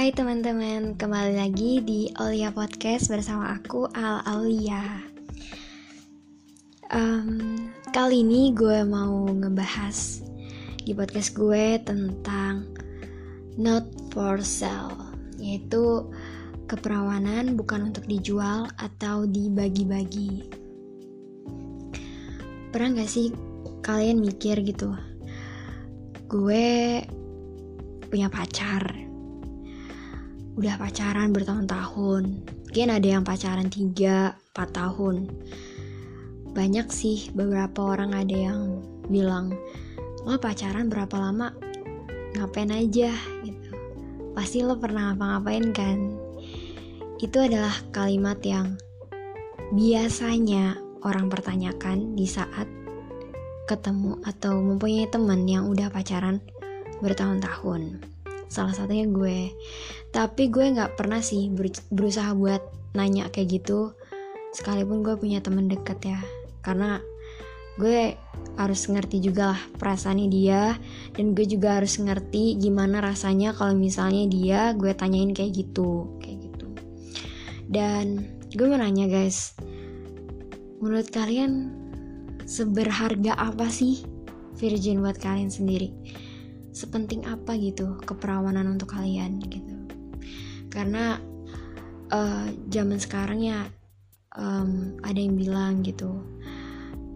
Hai teman-teman, kembali lagi di Olia Podcast bersama aku Al Aulia. Um, kali ini gue mau ngebahas di podcast gue tentang not for sale, yaitu keperawanan bukan untuk dijual atau dibagi-bagi. Pernah gak sih kalian mikir gitu? Gue punya pacar, udah pacaran bertahun-tahun. Mungkin ada yang pacaran 3-4 tahun. Banyak sih beberapa orang ada yang bilang lo pacaran berapa lama? Ngapain aja? Gitu. Pasti lo pernah ngapa-ngapain kan? Itu adalah kalimat yang biasanya orang pertanyakan di saat ketemu atau mempunyai teman yang udah pacaran bertahun-tahun salah satunya gue. Tapi gue nggak pernah sih berusaha buat nanya kayak gitu. Sekalipun gue punya temen deket ya. Karena gue harus ngerti juga lah perasaannya dia. Dan gue juga harus ngerti gimana rasanya kalau misalnya dia gue tanyain kayak gitu kayak gitu. Dan gue mau nanya guys. Menurut kalian seberharga apa sih virgin buat kalian sendiri sepenting apa gitu keperawanan untuk kalian gitu. Karena uh, zaman sekarang ya um, ada yang bilang gitu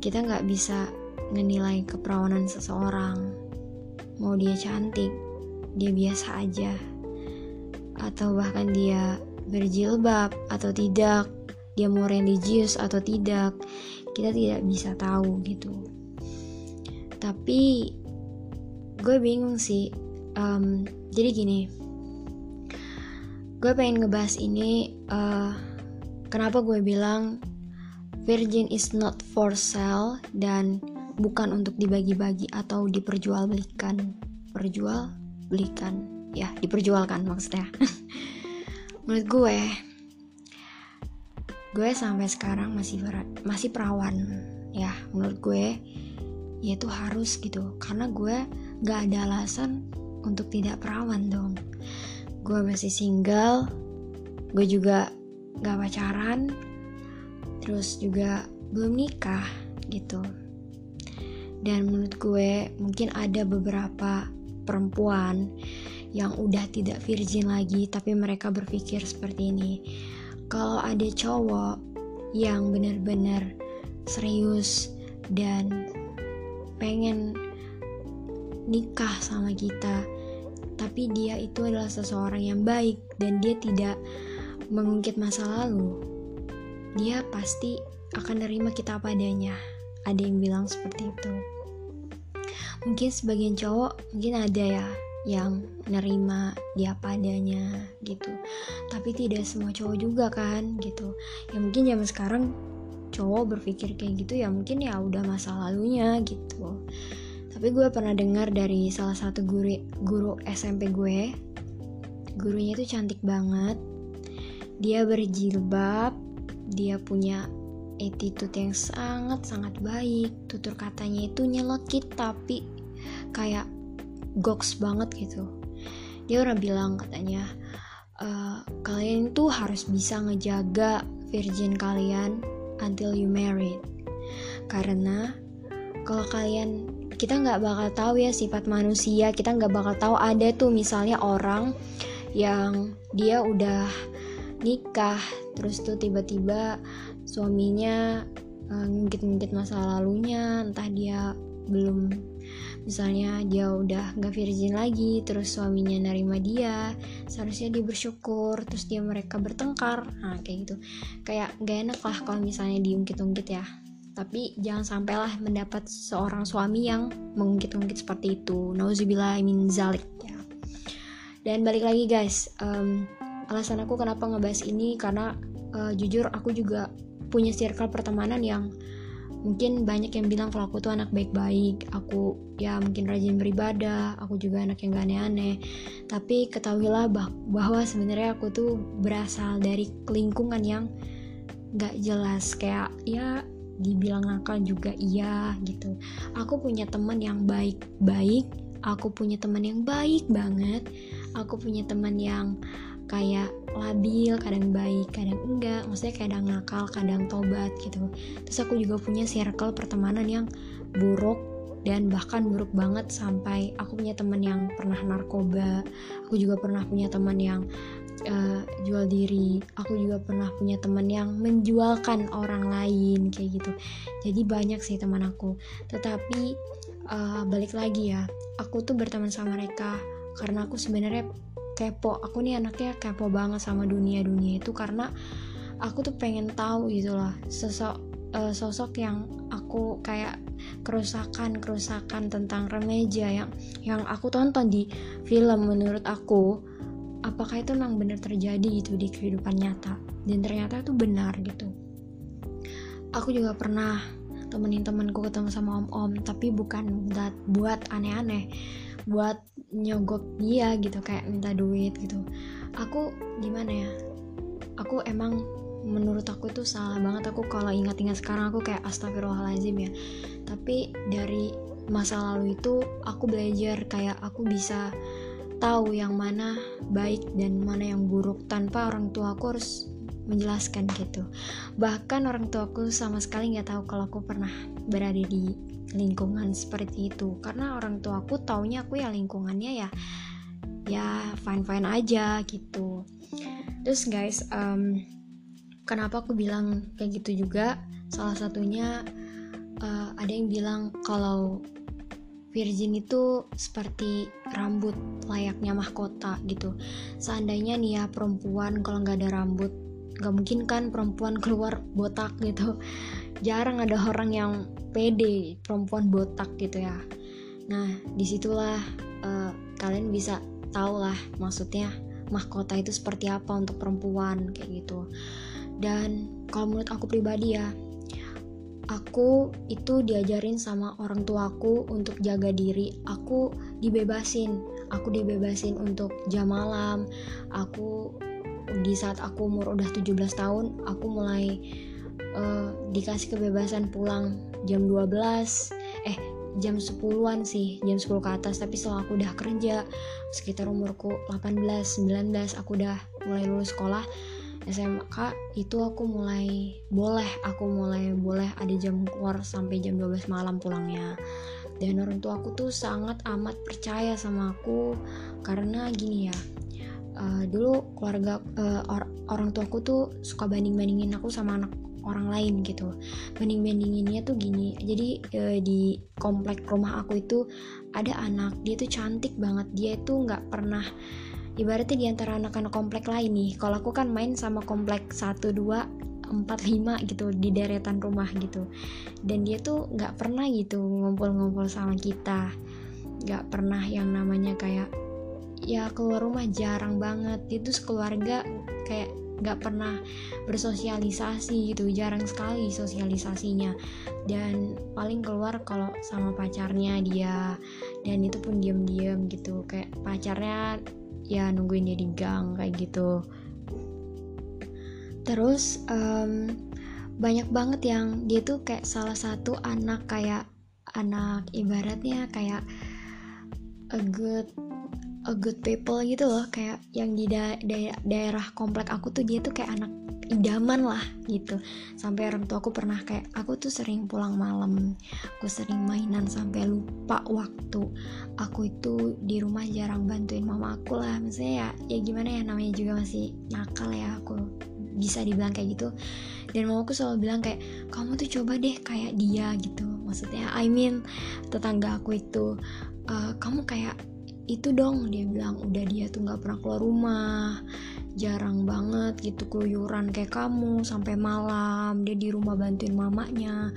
kita nggak bisa menilai keperawanan seseorang. Mau dia cantik dia biasa aja. Atau bahkan dia berjilbab atau tidak dia mau religius atau tidak kita tidak bisa tahu gitu. Tapi gue bingung sih. Um, jadi gini. Gue pengen ngebahas ini uh, kenapa gue bilang virgin is not for sale dan bukan untuk dibagi-bagi atau diperjualbelikan. Perjual belikan ya diperjualkan maksudnya. Menurut gue gue sampai sekarang masih masih perawan. Ya menurut gue ya itu harus gitu. Karena gue gak ada alasan untuk tidak perawan dong. Gue masih single gue juga gak pacaran terus juga belum nikah gitu. Dan menurut gue mungkin ada beberapa perempuan yang udah tidak virgin lagi tapi mereka berpikir seperti ini. Kalau ada cowok yang benar-benar serius dan pengen nikah sama kita tapi dia itu adalah seseorang yang baik dan dia tidak mengungkit masa lalu. Dia pasti akan nerima kita apa adanya. Ada yang bilang seperti itu. Mungkin sebagian cowok mungkin ada ya yang nerima dia apa adanya gitu. Tapi tidak semua cowok juga kan gitu. Ya mungkin zaman sekarang cowok berpikir kayak gitu ya mungkin ya udah masa lalunya gitu tapi gue pernah dengar dari salah satu guru guru SMP gue gurunya itu cantik banget. Dia berjilbab dia punya attitude yang sangat sangat baik. Tutur katanya itu nyelekit tapi kayak goks banget gitu. Dia udah bilang katanya e, kalian tuh harus bisa ngejaga virgin kalian until you married. Karena kalau kalian kita nggak bakal tahu ya sifat manusia. Kita nggak bakal tahu ada tuh misalnya orang yang dia udah nikah terus tuh tiba-tiba suaminya uh, ngungkit-ngungkit masa lalunya entah dia belum misalnya dia udah nggak virgin lagi terus suaminya nerima dia seharusnya dia bersyukur terus dia mereka bertengkar. Nah kayak gitu. Kayak gak enak lah kalau misalnya diungkit-ungkit ya tapi jangan sampailah mendapat seorang suami yang mengungkit-ungkit seperti itu. Nauzubillah min zalik. Ya. Dan balik lagi guys um, alasan aku kenapa ngebahas ini karena uh, jujur aku juga punya circle pertemanan yang mungkin banyak yang bilang kalau aku tuh anak baik-baik. Aku ya mungkin rajin beribadah aku juga anak yang gak aneh-aneh. Tapi ketahuilah bah bahwa sebenarnya aku tuh berasal dari lingkungan yang gak jelas. Kayak ya dibilang nakal juga iya gitu. Aku punya teman yang baik-baik aku punya teman yang baik banget aku punya teman yang kayak labil kadang baik kadang enggak maksudnya kadang nakal kadang tobat gitu. Terus aku juga punya circle pertemanan yang buruk dan bahkan buruk banget sampai aku punya teman yang pernah narkoba aku juga pernah punya teman yang uh, jual diri. Aku juga pernah punya teman yang menjualkan orang lain kayak gitu. Jadi banyak sih teman aku. Tetapi uh, balik lagi ya aku tuh berteman sama mereka karena aku sebenarnya kepo. Aku nih anaknya kepo banget sama dunia dunia itu karena aku tuh pengen tahu gitu lah sosok uh, sosok yang aku kayak kerusakan kerusakan tentang remaja yang yang aku tonton di film menurut aku apakah itu memang benar terjadi gitu di kehidupan nyata? Dan ternyata itu benar gitu. Aku juga pernah temenin temanku ketemu sama om-om tapi bukan buat aneh-aneh. Buat nyogok dia gitu kayak minta duit gitu. Aku gimana ya? Aku emang menurut aku itu salah banget. Aku kalau ingat-ingat sekarang aku kayak astagfirullahaladzim ya. Tapi dari masa lalu itu aku belajar kayak aku bisa tahu yang mana baik dan mana yang buruk tanpa orang tua aku harus menjelaskan gitu. Bahkan orang tua aku sama sekali nggak tahu kalau aku pernah berada di lingkungan seperti itu. Karena orang tua aku taunya aku ya lingkungannya ya ya fine fine aja gitu. Terus guys um, kenapa aku bilang kayak gitu juga? Salah satunya uh, ada yang bilang kalau virgin itu seperti rambut layaknya mahkota gitu. Seandainya nih ya perempuan kalau nggak ada rambut nggak mungkin kan perempuan keluar botak gitu. Jarang ada orang yang pede perempuan botak gitu ya. Nah di situlah uh, kalian bisa tahu lah maksudnya mahkota itu seperti apa untuk perempuan kayak gitu. Dan kalau menurut aku pribadi ya aku itu diajarin sama orang tuaku untuk jaga diri. Aku dibebasin. Aku dibebasin untuk jam malam. Aku di saat aku umur udah 17 tahun aku mulai uh, dikasih kebebasan pulang jam 12 eh jam 10-an sih jam 10 ke atas. Tapi setelah aku udah kerja sekitar umurku 18 19 aku udah mulai lulus sekolah SMK itu aku mulai boleh aku mulai boleh ada jam keluar sampai jam 12 malam pulangnya. Dan orang tua aku tuh sangat amat percaya sama aku karena gini ya uh, dulu keluarga uh, or orang tua aku tuh suka banding bandingin aku sama anak orang lain gitu. Banding bandinginnya tuh gini jadi uh, di komplek rumah aku itu ada anak dia tuh cantik banget dia itu nggak pernah ibaratnya di antara anak-anak komplek lain nih kalau aku kan main sama komplek 1, 2, 4, 5 gitu di deretan rumah gitu. Dan dia tuh nggak pernah gitu ngumpul-ngumpul sama kita. Nggak pernah yang namanya kayak ya keluar rumah jarang banget. Itu sekeluarga kayak nggak pernah bersosialisasi gitu jarang sekali sosialisasinya. Dan paling keluar kalau sama pacarnya dia. Dan itu pun diem-diem gitu kayak pacarnya ya nungguin dia di gang kayak gitu. Terus um, banyak banget yang dia tuh kayak salah satu anak kayak anak ibaratnya kayak a good a good people gitu loh. Kayak yang di da da daerah komplek aku tuh dia tuh kayak anak idaman lah gitu. Sampai orang tua aku pernah kayak aku tuh sering pulang malam aku sering mainan sampai lupa waktu aku itu di rumah jarang bantuin mama aku lah. Maksudnya ya ya gimana ya namanya juga masih nakal ya aku bisa dibilang kayak gitu. Dan mamaku selalu bilang kayak kamu tuh coba deh kayak dia gitu. Maksudnya I mean tetangga aku itu uh, kamu kayak itu dong dia bilang. Udah dia tuh nggak pernah keluar rumah jarang banget gitu keluyuran kayak kamu sampai malam dia di rumah bantuin mamanya.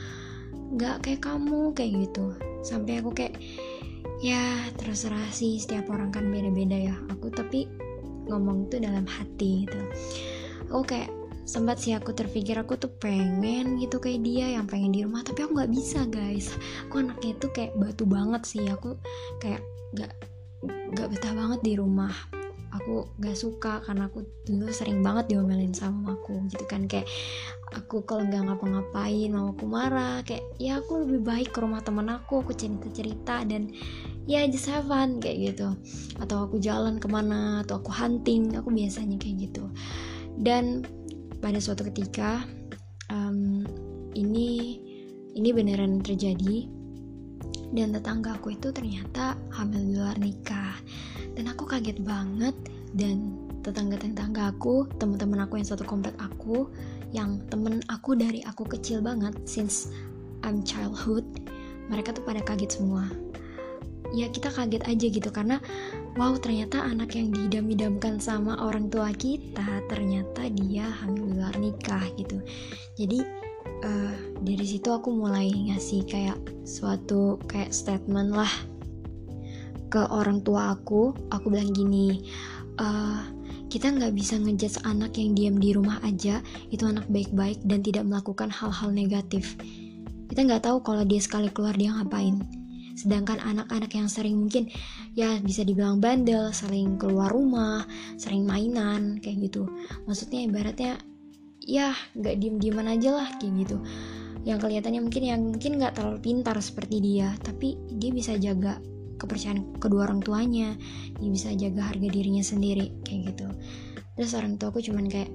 Nggak kayak kamu kayak gitu. Sampai aku kayak ya terserah sih setiap orang kan beda-beda ya. Aku tapi ngomong itu dalam hati gitu. Aku kayak sempat sih aku terpikir aku tuh pengen gitu kayak dia yang pengen di rumah tapi aku nggak bisa guys. Aku anaknya tuh kayak batu banget sih. Aku kayak nggak nggak betah banget di rumah aku gak suka karena aku dulu sering banget diomelin sama aku gitu kan kayak aku kalau nggak ngapa-ngapain mau aku marah kayak ya aku lebih baik ke rumah temen aku aku cerita-cerita dan ya just have fun kayak gitu. Atau aku jalan ke mana atau aku hunting aku biasanya kayak gitu. Dan pada suatu ketika um, ini ini beneran terjadi dan tetangga aku itu ternyata hamil di luar nikah dan aku kaget banget. Dan tetangga-tetangga aku teman-teman aku yang satu komplek aku yang temen aku dari aku kecil banget since I'm childhood mereka tuh pada kaget semua. Ya kita kaget aja gitu karena wow ternyata anak yang didam-idamkan sama orang tua kita ternyata dia hamil di luar nikah gitu. Jadi uh, dari situ aku mulai ngasih kayak suatu kayak statement lah ke orang tua aku aku bilang gini uh, kita nggak bisa ngejudge anak yang diam di rumah aja itu anak baik-baik dan tidak melakukan hal-hal negatif. Kita nggak tahu kalau dia sekali keluar dia ngapain. Sedangkan anak-anak yang sering mungkin ya bisa dibilang bandel sering keluar rumah sering mainan kayak gitu. Maksudnya ibaratnya ya nggak diem dieman aja lah kayak gitu. Yang kelihatannya mungkin yang mungkin nggak terlalu pintar seperti dia tapi dia bisa jaga kepercayaan kedua orang tuanya dia bisa jaga harga dirinya sendiri kayak gitu. Terus orang tua aku cuman kayak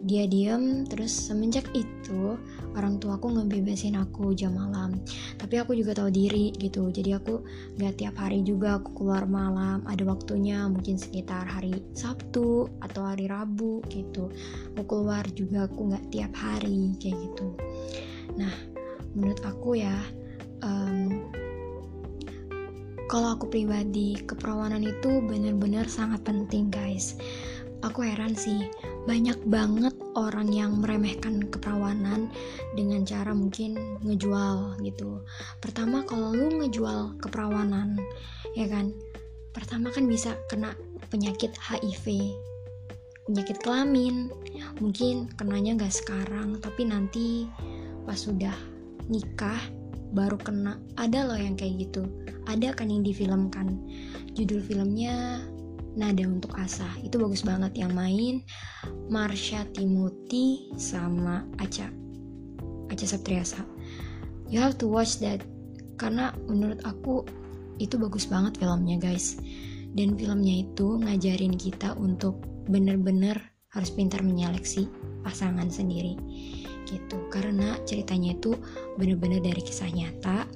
dia diem terus semenjak itu orang tua aku ngebebasin aku jam malam. Tapi aku juga tahu diri gitu. Jadi aku gak tiap hari juga aku keluar malam. Ada waktunya mungkin sekitar hari Sabtu atau hari Rabu gitu. Aku keluar juga aku gak tiap hari kayak gitu. Nah menurut aku ya um, kalau aku pribadi keperawanan itu benar-benar sangat penting guys. Aku heran sih banyak banget orang yang meremehkan keperawanan dengan cara mungkin ngejual gitu. Pertama kalau lu ngejual keperawanan ya kan? Pertama kan bisa kena penyakit HIV penyakit kelamin mungkin kenanya gak sekarang tapi nanti pas sudah nikah baru kena ada loh yang kayak gitu. Ada kan yang difilmkan judul filmnya Nada untuk Asa. Itu bagus banget. Yang main Marsha Timothy sama Aca Aca Septriasa you have to watch that. Karena menurut aku itu bagus banget filmnya guys. Dan filmnya itu ngajarin kita untuk bener-bener harus pintar menyeleksi pasangan sendiri gitu karena ceritanya itu bener-bener dari kisah nyata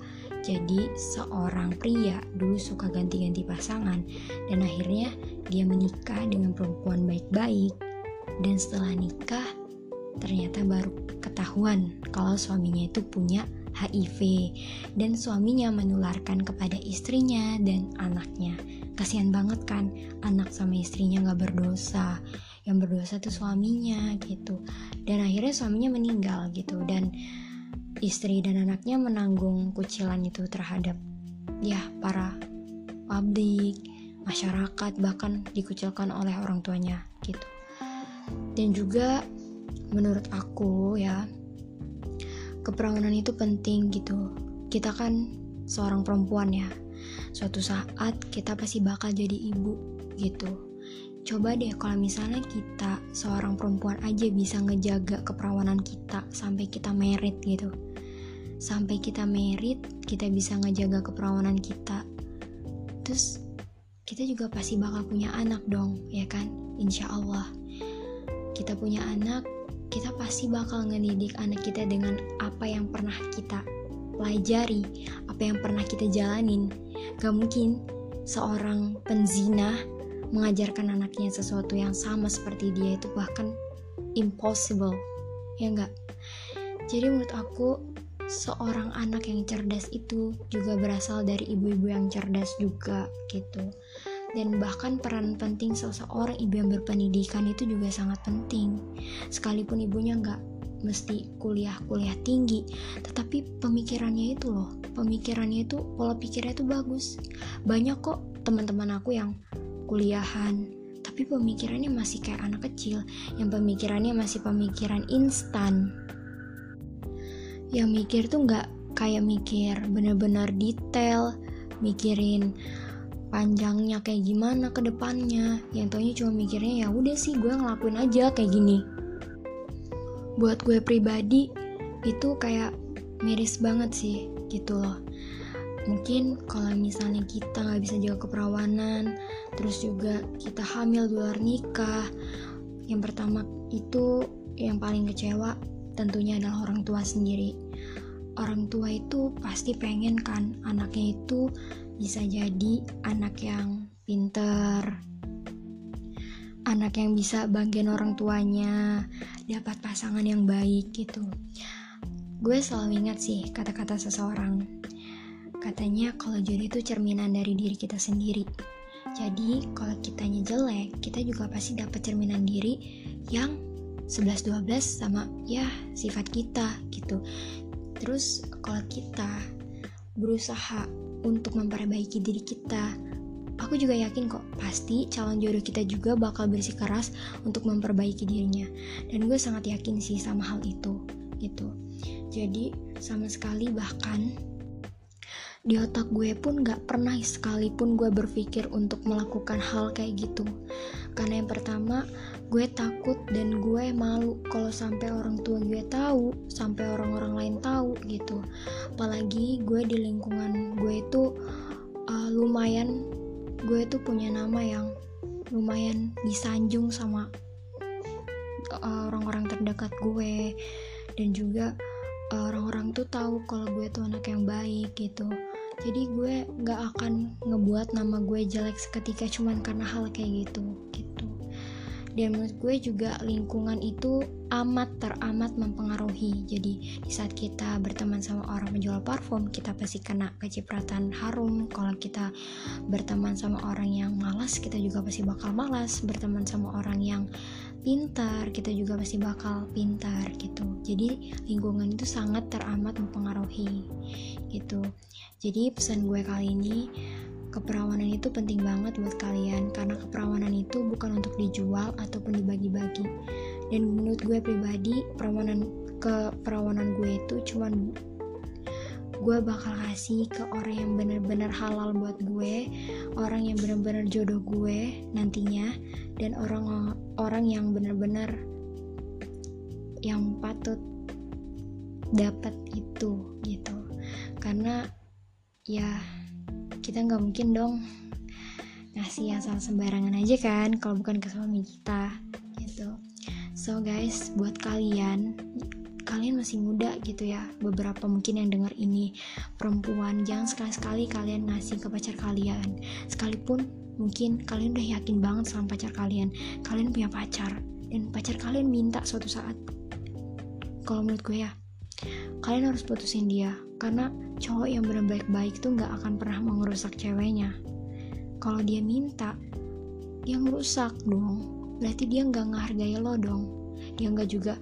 jadi seorang pria dulu suka ganti-ganti pasangan dan akhirnya dia menikah dengan perempuan baik-baik dan setelah nikah ternyata baru ketahuan kalau suaminya itu punya HIV dan suaminya menularkan kepada istrinya dan anaknya. Kasihan banget kan anak sama istrinya gak berdosa. Yang berdosa tuh suaminya gitu. Dan akhirnya suaminya meninggal gitu dan istri dan anaknya menanggung kucilan itu terhadap ya para publik, masyarakat bahkan dikucilkan oleh orang tuanya gitu. Dan juga menurut aku ya keperawanan itu penting gitu. Kita kan seorang perempuan ya. Suatu saat kita pasti bakal jadi ibu gitu Coba deh kalau misalnya kita seorang perempuan aja bisa ngejaga keperawanan kita sampai kita merit gitu. Sampai kita merit, kita bisa ngejaga keperawanan kita. Terus kita juga pasti bakal punya anak dong, ya kan? Insya Allah. Kita punya anak, kita pasti bakal ngedidik anak kita dengan apa yang pernah kita pelajari, apa yang pernah kita jalanin. Gak mungkin seorang penzina mengajarkan anaknya sesuatu yang sama seperti dia itu bahkan impossible ya enggak jadi menurut aku seorang anak yang cerdas itu juga berasal dari ibu-ibu yang cerdas juga gitu. Dan bahkan peran penting seseorang ibu yang berpendidikan itu juga sangat penting. Sekalipun ibunya nggak mesti kuliah-kuliah tinggi tetapi pemikirannya itu loh pemikirannya itu pola pikirnya itu bagus. Banyak kok teman-teman aku yang kuliahan. Tapi pemikirannya masih kayak anak kecil. Yang pemikirannya masih pemikiran instan. Yang mikir tuh nggak kayak mikir bener-bener detail mikirin panjangnya kayak gimana ke depannya. Yang taunya cuma mikirnya ya udah sih gue ngelakuin aja kayak gini. Buat gue pribadi itu kayak miris banget sih gitu loh. Mungkin kalau misalnya kita nggak bisa jaga keperawanan terus juga kita hamil di luar nikah. Yang pertama itu yang paling kecewa tentunya adalah orang tua sendiri. Orang tua itu pasti pengen kan anaknya itu bisa jadi anak yang pinter anak yang bisa bagian orang tuanya dapat pasangan yang baik gitu. Gue selalu ingat sih kata-kata seseorang. Katanya kalau jodoh itu cerminan dari diri kita sendiri jadi kalau kitanya jelek kita juga pasti dapat cerminan diri yang 11-12 sama ya sifat kita gitu. Terus kalau kita berusaha untuk memperbaiki diri kita aku juga yakin kok pasti calon jodoh kita juga bakal bersikeras untuk memperbaiki dirinya. Dan gue sangat yakin sih sama hal itu gitu. Jadi sama sekali bahkan di otak gue pun gak pernah sekalipun gue berpikir untuk melakukan hal kayak gitu. Karena yang pertama gue takut dan gue malu kalau sampai orang tua gue tahu sampai orang-orang lain tahu gitu. Apalagi gue di lingkungan gue itu uh, lumayan gue tuh punya nama yang lumayan disanjung sama uh, orang-orang terdekat gue. Dan juga uh, orang-orang tuh tahu kalau gue tuh anak yang baik gitu jadi gue gak akan ngebuat nama gue jelek seketika cuman karena hal kayak gitu gitu dan menurut gue juga lingkungan itu amat teramat mempengaruhi. Jadi di saat kita berteman sama orang menjual parfum kita pasti kena kecipratan harum. Kalau kita berteman sama orang yang malas kita juga pasti bakal malas. Berteman sama orang yang pintar kita juga pasti bakal pintar gitu. Jadi lingkungan itu sangat teramat mempengaruhi gitu. Jadi pesan gue kali ini keperawanan itu penting banget buat kalian karena keperawanan itu bukan untuk dijual ataupun dibagi-bagi. Dan menurut gue pribadi perawanan keperawanan gue itu cuman gue bakal kasih ke orang yang bener-bener halal buat gue orang yang bener-bener jodoh gue nantinya dan orang orang yang bener-bener yang patut dapat itu gitu. Karena ya kita nggak mungkin dong ngasih asal sembarangan aja kan kalau bukan ke suami kita gitu. So guys buat kalian kalian masih muda gitu ya beberapa mungkin yang dengar ini perempuan jangan sekali-sekali kalian ngasih ke pacar kalian. Sekalipun mungkin kalian udah yakin banget sama pacar kalian kalian punya pacar dan pacar kalian minta suatu saat kalau menurut gue ya kalian harus putusin dia karena cowok yang benar baik-baik tuh nggak akan pernah mau ngerusak ceweknya. Kalau dia minta dia ngerusak dong. Berarti dia nggak ngehargai lo dong. Dia nggak juga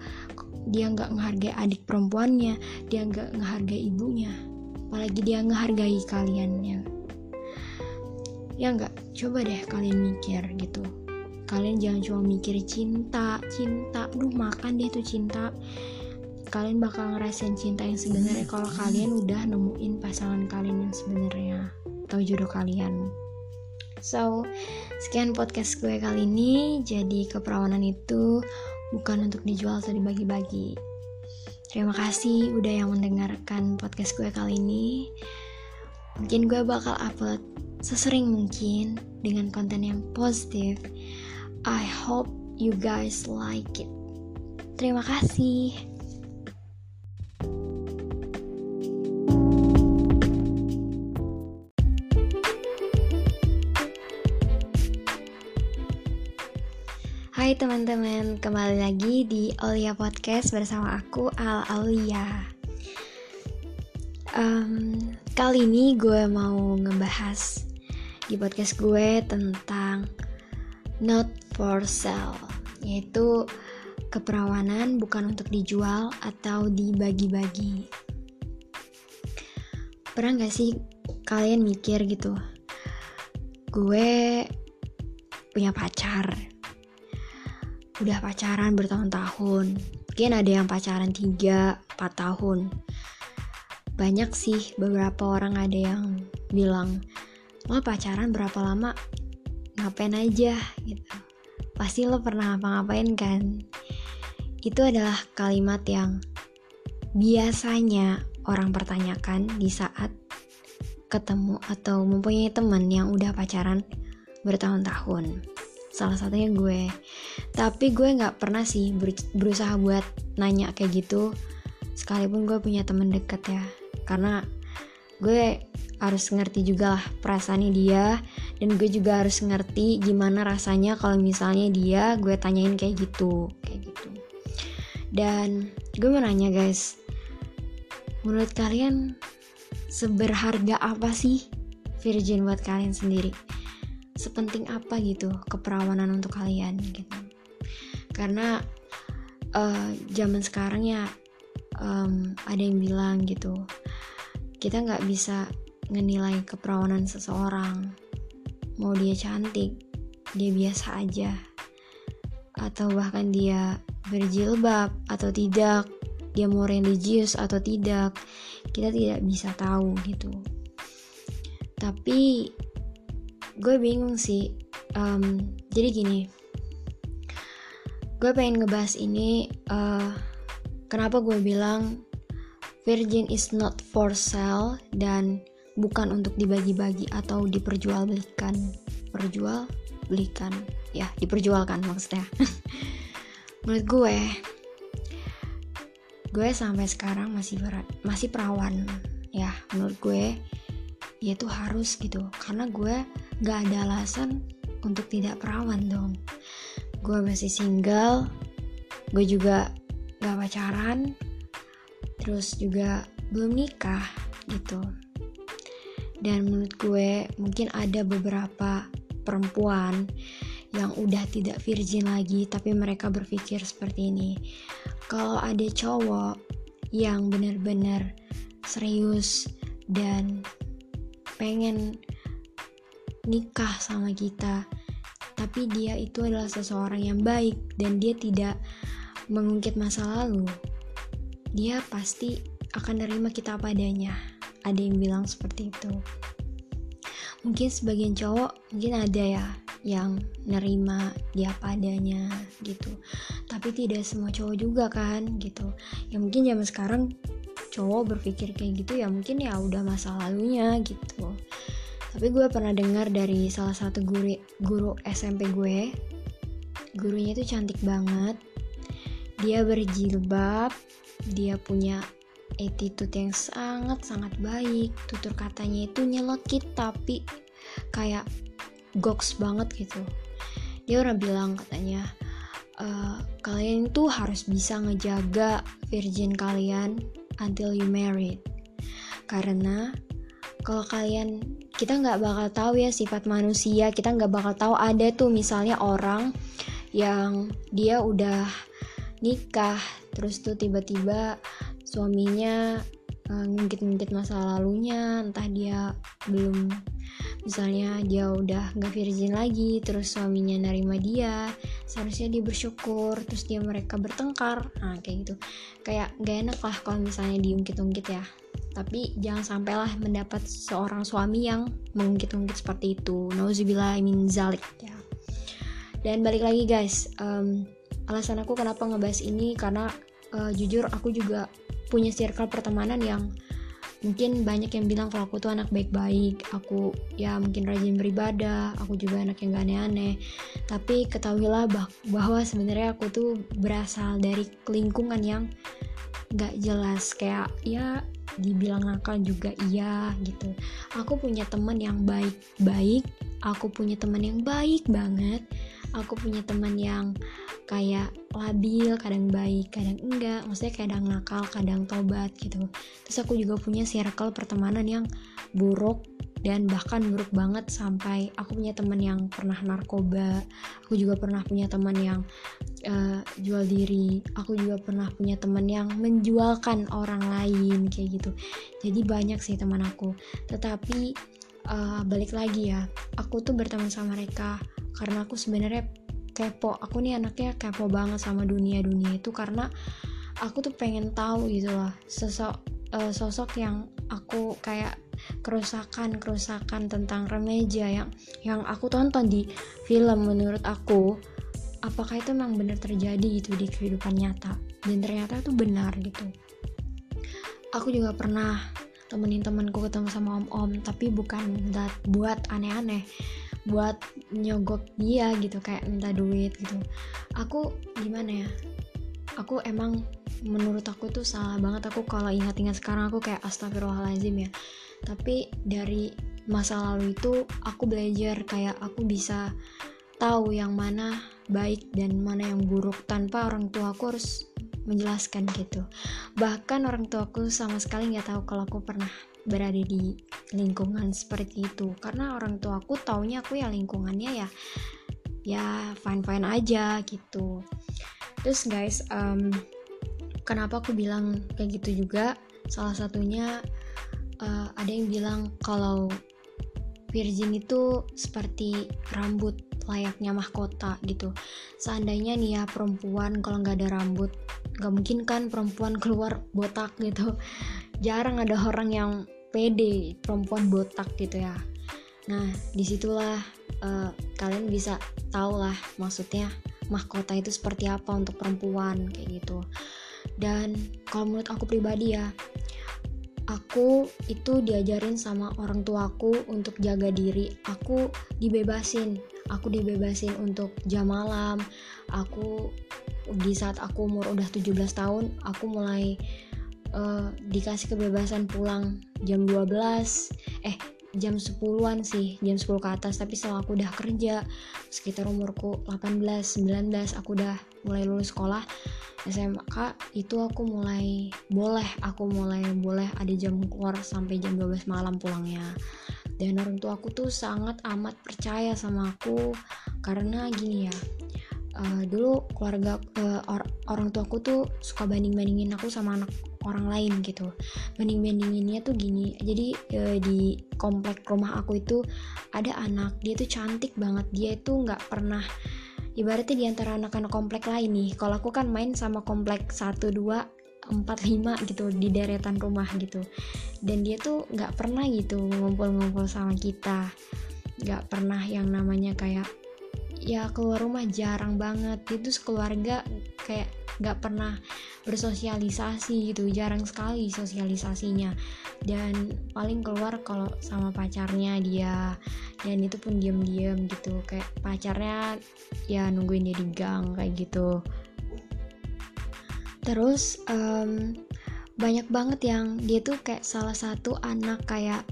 dia nggak ngehargai adik perempuannya. Dia nggak ngehargai ibunya. Apalagi dia ngehargai kalian ya ya nggak coba deh kalian mikir gitu. Kalian jangan cuma mikir cinta cinta. Duh makan dia tuh cinta kalian bakal ngerasain cinta yang sebenarnya kalau kalian udah nemuin pasangan kalian yang sebenarnya atau jodoh kalian. So, sekian podcast gue kali ini. Jadi keperawanan itu bukan untuk dijual atau dibagi-bagi. Terima kasih udah yang mendengarkan podcast gue kali ini. Mungkin gue bakal upload sesering mungkin dengan konten yang positif. I hope you guys like it. Terima kasih. Hai teman-teman, kembali lagi di Olia Podcast bersama aku Al Aulia. Um, kali ini gue mau ngebahas di podcast gue tentang not for sale, yaitu keperawanan bukan untuk dijual atau dibagi-bagi. Pernah gak sih kalian mikir gitu? Gue punya pacar, udah pacaran bertahun-tahun. Mungkin ada yang pacaran 3-4 tahun. Banyak sih beberapa orang ada yang bilang lo pacaran berapa lama? Ngapain aja? Gitu. Pasti lo pernah ngapa-ngapain kan? Itu adalah kalimat yang biasanya orang pertanyakan di saat ketemu atau mempunyai teman yang udah pacaran bertahun-tahun salah satunya gue. Tapi gue nggak pernah sih berusaha buat nanya kayak gitu. Sekalipun gue punya temen deket ya. Karena gue harus ngerti juga lah perasaannya dia. Dan gue juga harus ngerti gimana rasanya kalau misalnya dia gue tanyain kayak gitu kayak gitu. Dan gue mau nanya guys. Menurut kalian seberharga apa sih virgin buat kalian sendiri sepenting apa gitu keperawanan untuk kalian gitu. Karena uh, zaman sekarang ya um, ada yang bilang gitu kita nggak bisa ngenilai keperawanan seseorang. Mau dia cantik dia biasa aja. Atau bahkan dia berjilbab atau tidak dia mau religius atau tidak kita tidak bisa tahu gitu. Tapi gue bingung sih. Um, jadi gini. Gue pengen ngebahas ini uh, kenapa gue bilang virgin is not for sale dan bukan untuk dibagi-bagi atau diperjualbelikan. Perjual belikan ya diperjualkan maksudnya. Menurut gue gue sampai sekarang masih berat masih perawan. Ya menurut gue ya itu harus gitu. Karena gue gak ada alasan untuk tidak perawan dong. Gue masih single gue juga gak pacaran terus juga belum nikah gitu. Dan menurut gue mungkin ada beberapa perempuan yang udah tidak virgin lagi tapi mereka berpikir seperti ini. Kalau ada cowok yang benar-benar serius dan pengen nikah sama kita tapi dia itu adalah seseorang yang baik dan dia tidak mengungkit masa lalu. Dia pasti akan nerima kita apa adanya. Ada yang bilang seperti itu. Mungkin sebagian cowok mungkin ada ya yang nerima dia apa adanya gitu. Tapi tidak semua cowok juga kan gitu. Ya mungkin zaman sekarang cowok berpikir kayak gitu ya mungkin ya udah masa lalunya gitu tapi gue pernah dengar dari salah satu guru guru SMP gue gurunya itu cantik banget. Dia berjilbab dia punya attitude yang sangat-sangat baik. Tutur katanya itu nyelekit tapi kayak goks banget gitu. Dia orang bilang katanya e, kalian itu harus bisa ngejaga virgin kalian until you married. Karena kalau kalian kita nggak bakal tahu ya sifat manusia. Kita nggak bakal tahu ada tuh misalnya orang yang dia udah nikah terus tuh tiba-tiba suaminya uh, ngungkit-ngungkit masa lalunya entah dia belum misalnya dia udah nggak virgin lagi terus suaminya nerima dia seharusnya dia bersyukur terus dia mereka bertengkar. Nah kayak gitu. Kayak gak enak lah kalau misalnya diungkit-ungkit ya tapi jangan sampailah mendapat seorang suami yang mengungkit-ungkit seperti itu. Nauzubillah min zalik. Ya. Dan balik lagi guys um, alasan aku kenapa ngebahas ini karena uh, jujur aku juga punya circle pertemanan yang mungkin banyak yang bilang kalau aku tuh anak baik-baik. Aku ya mungkin rajin beribadah aku juga anak yang gak aneh-aneh. Tapi ketahuilah bah bahwa sebenarnya aku tuh berasal dari lingkungan yang gak jelas. Kayak ya dibilang nakal juga iya gitu. Aku punya teman yang baik-baik aku punya teman yang baik banget aku punya teman yang kayak labil kadang baik kadang enggak maksudnya kadang nakal kadang tobat gitu. Terus aku juga punya circle pertemanan yang buruk dan bahkan buruk banget sampai aku punya teman yang pernah narkoba aku juga pernah punya teman yang uh, jual diri aku juga pernah punya teman yang menjualkan orang lain kayak gitu. Jadi banyak sih teman aku. Tetapi uh, balik lagi ya aku tuh berteman sama mereka karena aku sebenarnya kepo. Aku nih anaknya kepo banget sama dunia dunia itu karena aku tuh pengen tahu gitu lah sosok uh, sosok yang aku kayak kerusakan kerusakan tentang remaja yang yang aku tonton di film menurut aku apakah itu memang benar terjadi gitu di kehidupan nyata? Dan ternyata itu benar gitu. Aku juga pernah temenin temanku ketemu sama om-om tapi bukan dat buat aneh-aneh buat nyogok dia gitu kayak minta duit gitu. Aku gimana ya? Aku emang menurut aku tuh salah banget. Aku kalau ingat-ingat sekarang aku kayak astagfirullahaladzim ya. Tapi dari masa lalu itu aku belajar kayak aku bisa tahu yang mana baik dan mana yang buruk tanpa orang tua aku harus menjelaskan gitu. Bahkan orang tuaku sama sekali nggak tahu kalau aku pernah berada di lingkungan seperti itu. Karena orang tuaku taunya aku ya lingkungannya ya ya fine fine aja gitu. Terus guys um, kenapa aku bilang kayak gitu juga? Salah satunya uh, ada yang bilang kalau virgin itu seperti rambut layaknya mahkota gitu. Seandainya nih ya perempuan kalau nggak ada rambut nggak mungkin kan perempuan keluar botak gitu. Jarang ada orang yang pede perempuan botak gitu ya. Nah di situlah uh, kalian bisa tahu lah maksudnya mahkota itu seperti apa untuk perempuan kayak gitu dan kalau menurut aku pribadi ya aku itu diajarin sama orang tuaku untuk jaga diri. Aku dibebasin aku dibebasin untuk jam malam. Aku di saat aku umur udah 17 tahun aku mulai uh, dikasih kebebasan pulang jam 12 eh jam 10-an sih jam 10 ke atas tapi setelah aku udah kerja sekitar umurku 18 19 aku udah mulai lulus sekolah SMK itu aku mulai boleh aku mulai boleh ada jam keluar sampai jam 12 malam pulangnya. Dan orang tua aku tuh sangat amat percaya sama aku karena gini ya uh, dulu keluarga uh, or orang tua aku tuh suka banding bandingin aku sama anak orang lain gitu. Banding bandinginnya tuh gini jadi uh, di komplek rumah aku itu ada anak dia tuh cantik banget dia itu nggak pernah ibaratnya di antara anak-anak komplek lain nih. Kalau aku kan main sama komplek 1, 2 4-5 gitu di deretan rumah gitu. Dan dia tuh nggak pernah gitu ngumpul-ngumpul sama kita. Nggak pernah yang namanya kayak ya keluar rumah jarang banget. Itu sekeluarga kayak nggak pernah bersosialisasi gitu jarang sekali sosialisasinya. Dan paling keluar kalau sama pacarnya dia dan itu pun diam-diam gitu. Kayak pacarnya ya nungguin dia di gang kayak gitu. Terus um, banyak banget yang dia tuh kayak salah satu anak kayak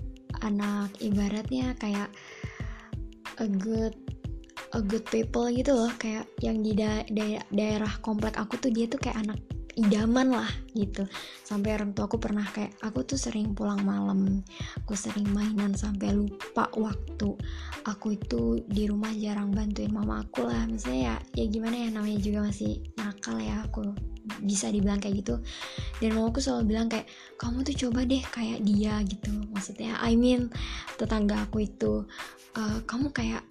anak ibaratnya kayak a good a good people gitu loh. Kayak yang di da da daerah komplek aku tuh dia tuh kayak anak idaman lah gitu. Sampai orang tua aku pernah kayak aku tuh sering pulang malam. Aku sering mainan sampai lupa waktu aku itu di rumah jarang bantuin mama aku lah. Misalnya ya ya gimana ya namanya juga masih nakal ya aku bisa dibilang kayak gitu. Dan mamaku selalu bilang kayak kamu tuh coba deh kayak dia gitu. Maksudnya I mean tetangga aku itu uh, kamu kayak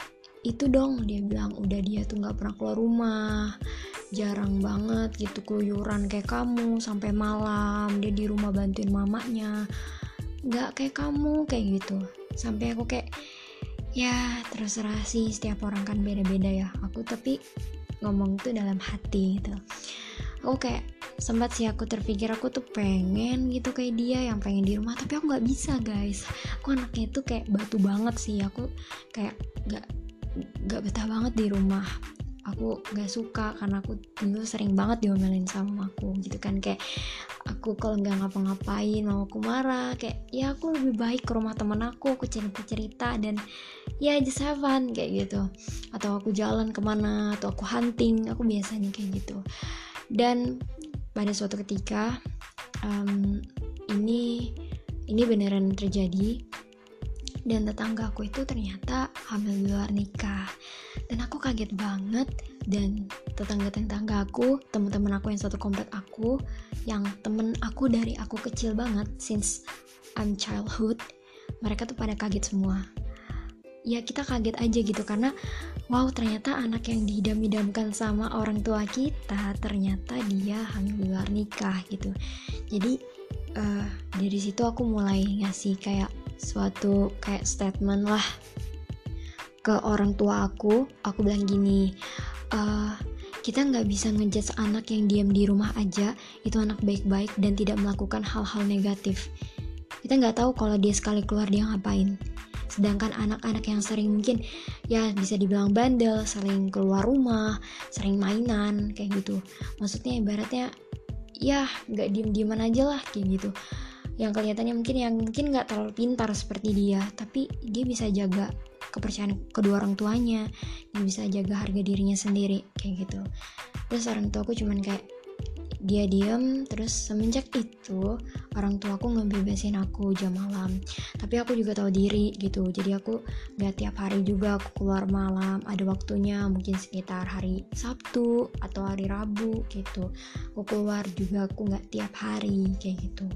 itu dong dia bilang udah dia tuh nggak pernah keluar rumah. Jarang banget gitu keluyuran kayak kamu sampai malam. Dia di rumah bantuin mamanya. Nggak kayak kamu kayak gitu. Sampai aku kayak ya terserah sih setiap orang kan beda-beda ya. Aku tapi ngomong tuh dalam hati gitu. Aku kayak sempat sih aku terpikir aku tuh pengen gitu kayak dia yang pengen di rumah tapi aku nggak bisa guys. Aku anaknya tuh kayak batu banget sih. Aku kayak nggak nggak betah banget di rumah. Aku gak suka karena aku dulu sering banget diomelin sama aku gitu kan. Kayak aku kalau nggak ngapa-ngapain mau aku marah kayak ya aku lebih baik ke rumah temen aku aku cerita cerita dan ya just have kayak gitu. Atau aku jalan ke mana atau aku hunting aku biasanya kayak gitu. Dan pada suatu ketika um, ini ini beneran terjadi dan tetangga aku itu ternyata hamil di luar nikah. Dan aku kaget banget. Dan tetangga-tetangga aku teman-teman aku yang satu komplek aku yang temen aku dari aku kecil banget since I'm childhood mereka tuh pada kaget semua. Ya kita kaget aja gitu karena wow ternyata anak yang didam-idamkan sama orang tua kita ternyata dia hamil luar nikah gitu. Jadi uh, dari situ aku mulai ngasih kayak suatu kayak statement lah ke orang tua aku. Aku bilang gini uh, kita nggak bisa ngejudge anak yang diam di rumah aja. Itu anak baik-baik dan tidak melakukan hal-hal negatif. Kita nggak tahu kalau dia sekali keluar dia ngapain. Sedangkan anak-anak yang sering mungkin ya bisa dibilang bandel sering keluar rumah sering mainan kayak gitu. Maksudnya ibaratnya ya nggak diem-dieman aja lah kayak gitu yang kelihatannya mungkin yang mungkin nggak terlalu pintar seperti dia tapi dia bisa jaga kepercayaan kedua orang tuanya dia bisa jaga harga dirinya sendiri kayak gitu. Terus orang tua aku cuman kayak dia diem terus semenjak itu orang tua aku ngebebasin aku jam malam. Tapi aku juga tahu diri gitu jadi aku gak tiap hari juga aku keluar malam. Ada waktunya mungkin sekitar hari Sabtu atau hari Rabu gitu. Aku keluar juga aku gak tiap hari kayak gitu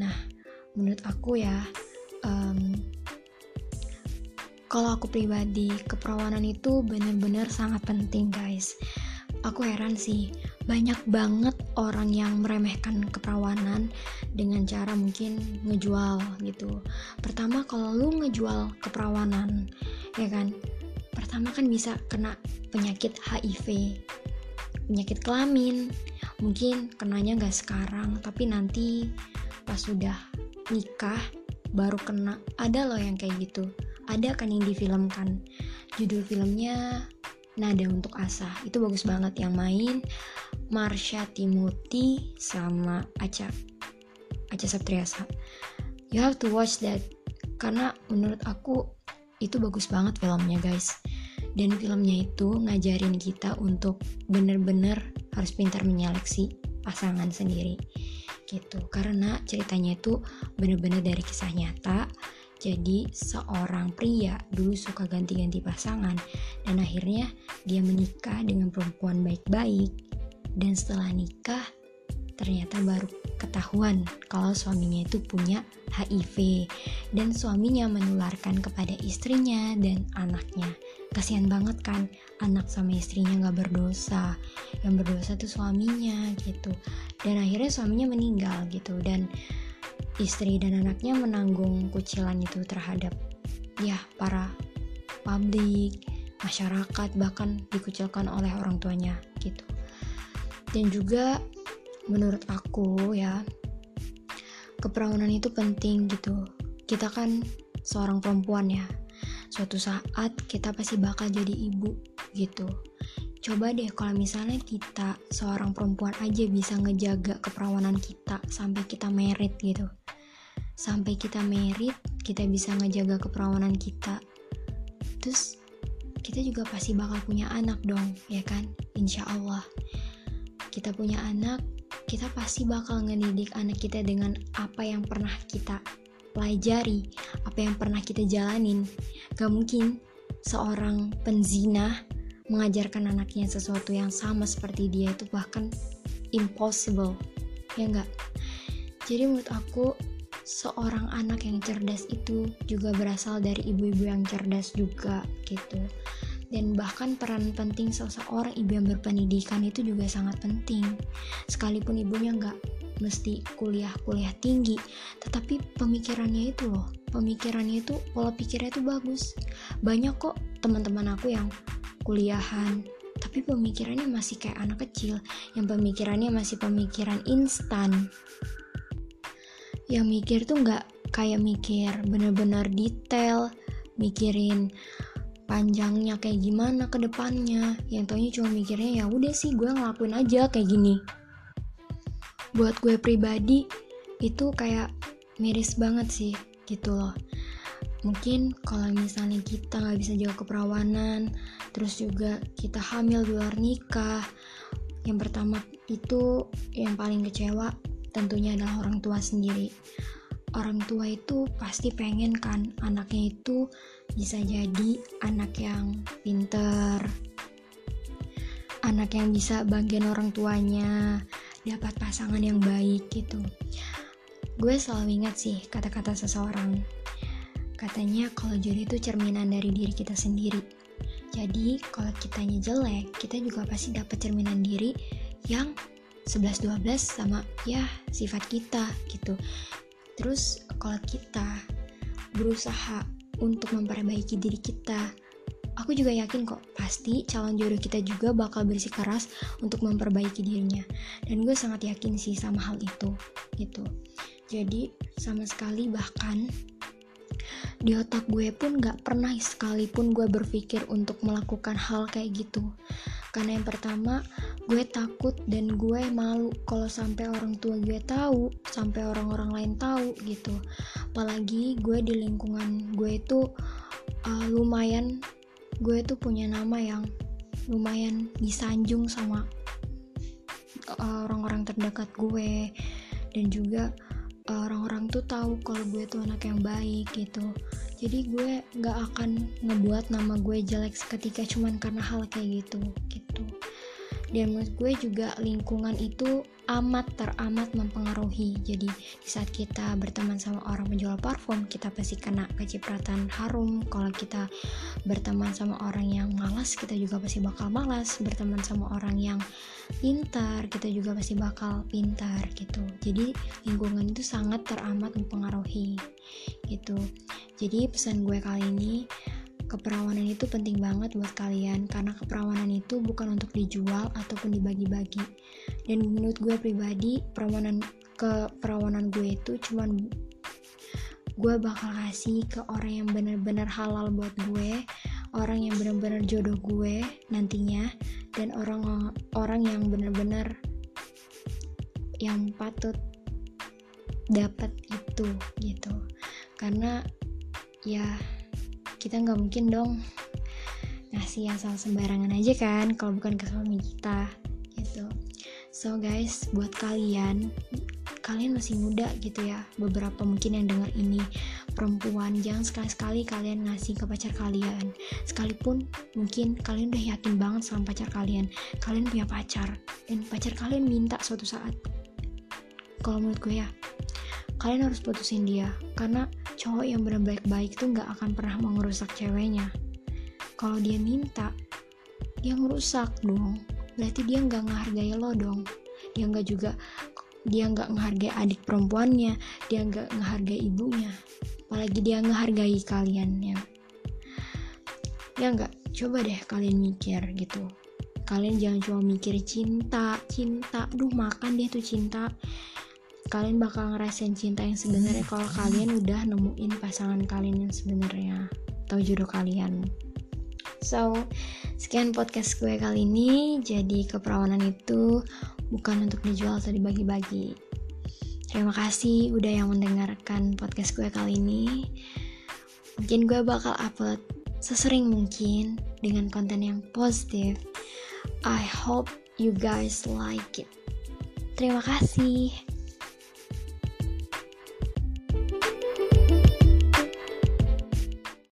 nah menurut aku ya um, kalau aku pribadi keperawanan itu benar-benar sangat penting guys. Aku heran sih banyak banget orang yang meremehkan keperawanan dengan cara mungkin ngejual gitu. Pertama kalau lu ngejual keperawanan ya kan? Pertama kan bisa kena penyakit HIV penyakit kelamin mungkin kenanya nggak sekarang tapi nanti pas sudah nikah baru kena ada loh yang kayak gitu. Ada kan yang difilmkan judul filmnya Nada untuk Asa. Itu bagus banget. Yang main Marsha Timothy sama Aca Aca Septriasa you have to watch that. Karena menurut aku itu bagus banget filmnya guys. Dan filmnya itu ngajarin kita untuk bener-bener harus pintar menyeleksi pasangan sendiri gitu. Karena ceritanya itu bener-bener dari kisah nyata. Jadi seorang pria dulu suka ganti-ganti pasangan. Dan akhirnya dia menikah dengan perempuan baik-baik. Dan setelah nikah ternyata baru ketahuan kalau suaminya itu punya HIV dan suaminya menularkan kepada istrinya dan anaknya. Kasihan banget kan anak sama istrinya nggak berdosa. Yang berdosa tuh suaminya gitu. Dan akhirnya suaminya meninggal gitu. Dan istri dan anaknya menanggung kucilan itu terhadap ya para publik, masyarakat bahkan dikucilkan oleh orang tuanya gitu. Dan juga menurut aku ya keperawanan itu penting gitu. Kita kan seorang perempuan ya. Suatu saat kita pasti bakal jadi ibu gitu. Coba deh kalau misalnya kita seorang perempuan aja bisa ngejaga keperawanan kita sampai kita merit gitu sampai kita merit kita bisa ngejaga keperawanan kita terus kita juga pasti bakal punya anak dong ya kan insya Allah kita punya anak kita pasti bakal ngedidik anak kita dengan apa yang pernah kita pelajari apa yang pernah kita jalanin. Gak mungkin seorang penzina mengajarkan anaknya sesuatu yang sama seperti dia itu bahkan impossible ya enggak jadi menurut aku seorang anak yang cerdas itu juga berasal dari ibu-ibu yang cerdas juga gitu dan bahkan peran penting seseorang ibu yang berpendidikan itu juga sangat penting. Sekalipun ibunya nggak mesti kuliah-kuliah tinggi tetapi pemikirannya itu loh. Pemikirannya itu pola pikirnya itu bagus. Banyak kok teman-teman aku yang kuliahan tapi pemikirannya masih kayak anak kecil. Yang pemikirannya masih pemikiran instan. Yang mikir tuh nggak kayak mikir bener-bener detail mikirin panjangnya kayak gimana ke depannya. Yang taunya cuma mikirnya ya udah sih gue ngelakuin aja kayak gini. Buat gue pribadi itu kayak miris banget sih gitu loh. Mungkin kalau misalnya kita nggak bisa jaga keperawanan terus juga kita hamil di luar nikah yang pertama itu yang paling kecewa tentunya adalah orang tua sendiri. Orang tua itu pasti pengen kan anaknya itu bisa jadi anak yang pinter, anak yang bisa bagian orang tuanya, dapat pasangan yang baik gitu. Gue selalu ingat sih kata-kata seseorang. Katanya kalau jodoh itu cerminan dari diri kita sendiri. Jadi kalau kitanya jelek, kita juga pasti dapat cerminan diri yang 11-12 sama ya sifat kita gitu terus kalau kita berusaha untuk memperbaiki diri kita. Aku juga yakin kok pasti calon jodoh kita juga bakal bersikeras untuk memperbaiki dirinya. Dan gue sangat yakin sih sama hal itu gitu. Jadi sama sekali bahkan di otak gue pun gak pernah sekalipun gue berpikir untuk melakukan hal kayak gitu. Karena yang pertama gue takut dan gue malu kalau sampai orang tua gue tahu sampai orang-orang lain tahu gitu. Apalagi gue di lingkungan gue itu uh, lumayan gue tuh punya nama yang lumayan disanjung sama orang-orang terdekat gue. Dan juga orang-orang tuh tahu kalau gue tuh anak yang baik gitu. Jadi gue gak akan ngebuat nama gue jelek seketika cuman karena hal kayak gitu gitu dan menurut gue juga lingkungan itu amat teramat mempengaruhi. Jadi di saat kita berteman sama orang menjual parfum kita pasti kena kecipratan harum. Kalau kita berteman sama orang yang malas kita juga pasti bakal malas. Berteman sama orang yang pintar kita juga pasti bakal pintar gitu. Jadi lingkungan itu sangat teramat mempengaruhi gitu. Jadi pesan gue kali ini keperawanan itu penting banget buat kalian karena keperawanan itu bukan untuk dijual ataupun dibagi-bagi. Dan menurut gue pribadi perawanan keperawanan gue itu cuman gue bakal kasih ke orang yang benar-benar halal buat gue orang yang benar-benar jodoh gue nantinya dan orang orang yang benar-benar yang patut dapat itu gitu. Karena ya kita nggak mungkin dong ngasih asal sembarangan aja kan kalau bukan ke suami kita gitu. So guys buat kalian kalian masih muda gitu ya beberapa mungkin yang dengar ini perempuan jangan sekali-sekali kalian ngasih ke pacar kalian. Sekalipun mungkin kalian udah yakin banget sama pacar kalian kalian punya pacar dan pacar kalian minta suatu saat. Kalau menurut gue ya kalian harus putusin dia karena cowok yang benar baik-baik tuh nggak akan pernah mau ceweknya. Kalau dia minta dia ngerusak dong. Berarti dia nggak ngehargai lo dong. Dia nggak juga dia nggak ngehargai adik perempuannya. Dia nggak ngehargai ibunya. Apalagi dia ngehargai kalian ya ya nggak? Coba deh kalian mikir gitu. Kalian jangan cuma mikir cinta cinta. Duh makan dia tuh cinta kalian bakal ngerasain cinta yang sebenarnya kalau kalian udah nemuin pasangan kalian yang sebenarnya atau jodoh kalian. So, sekian podcast gue kali ini. Jadi keperawanan itu bukan untuk dijual atau dibagi-bagi. Terima kasih udah yang mendengarkan podcast gue kali ini. Mungkin gue bakal upload sesering mungkin dengan konten yang positif. I hope you guys like it. Terima kasih.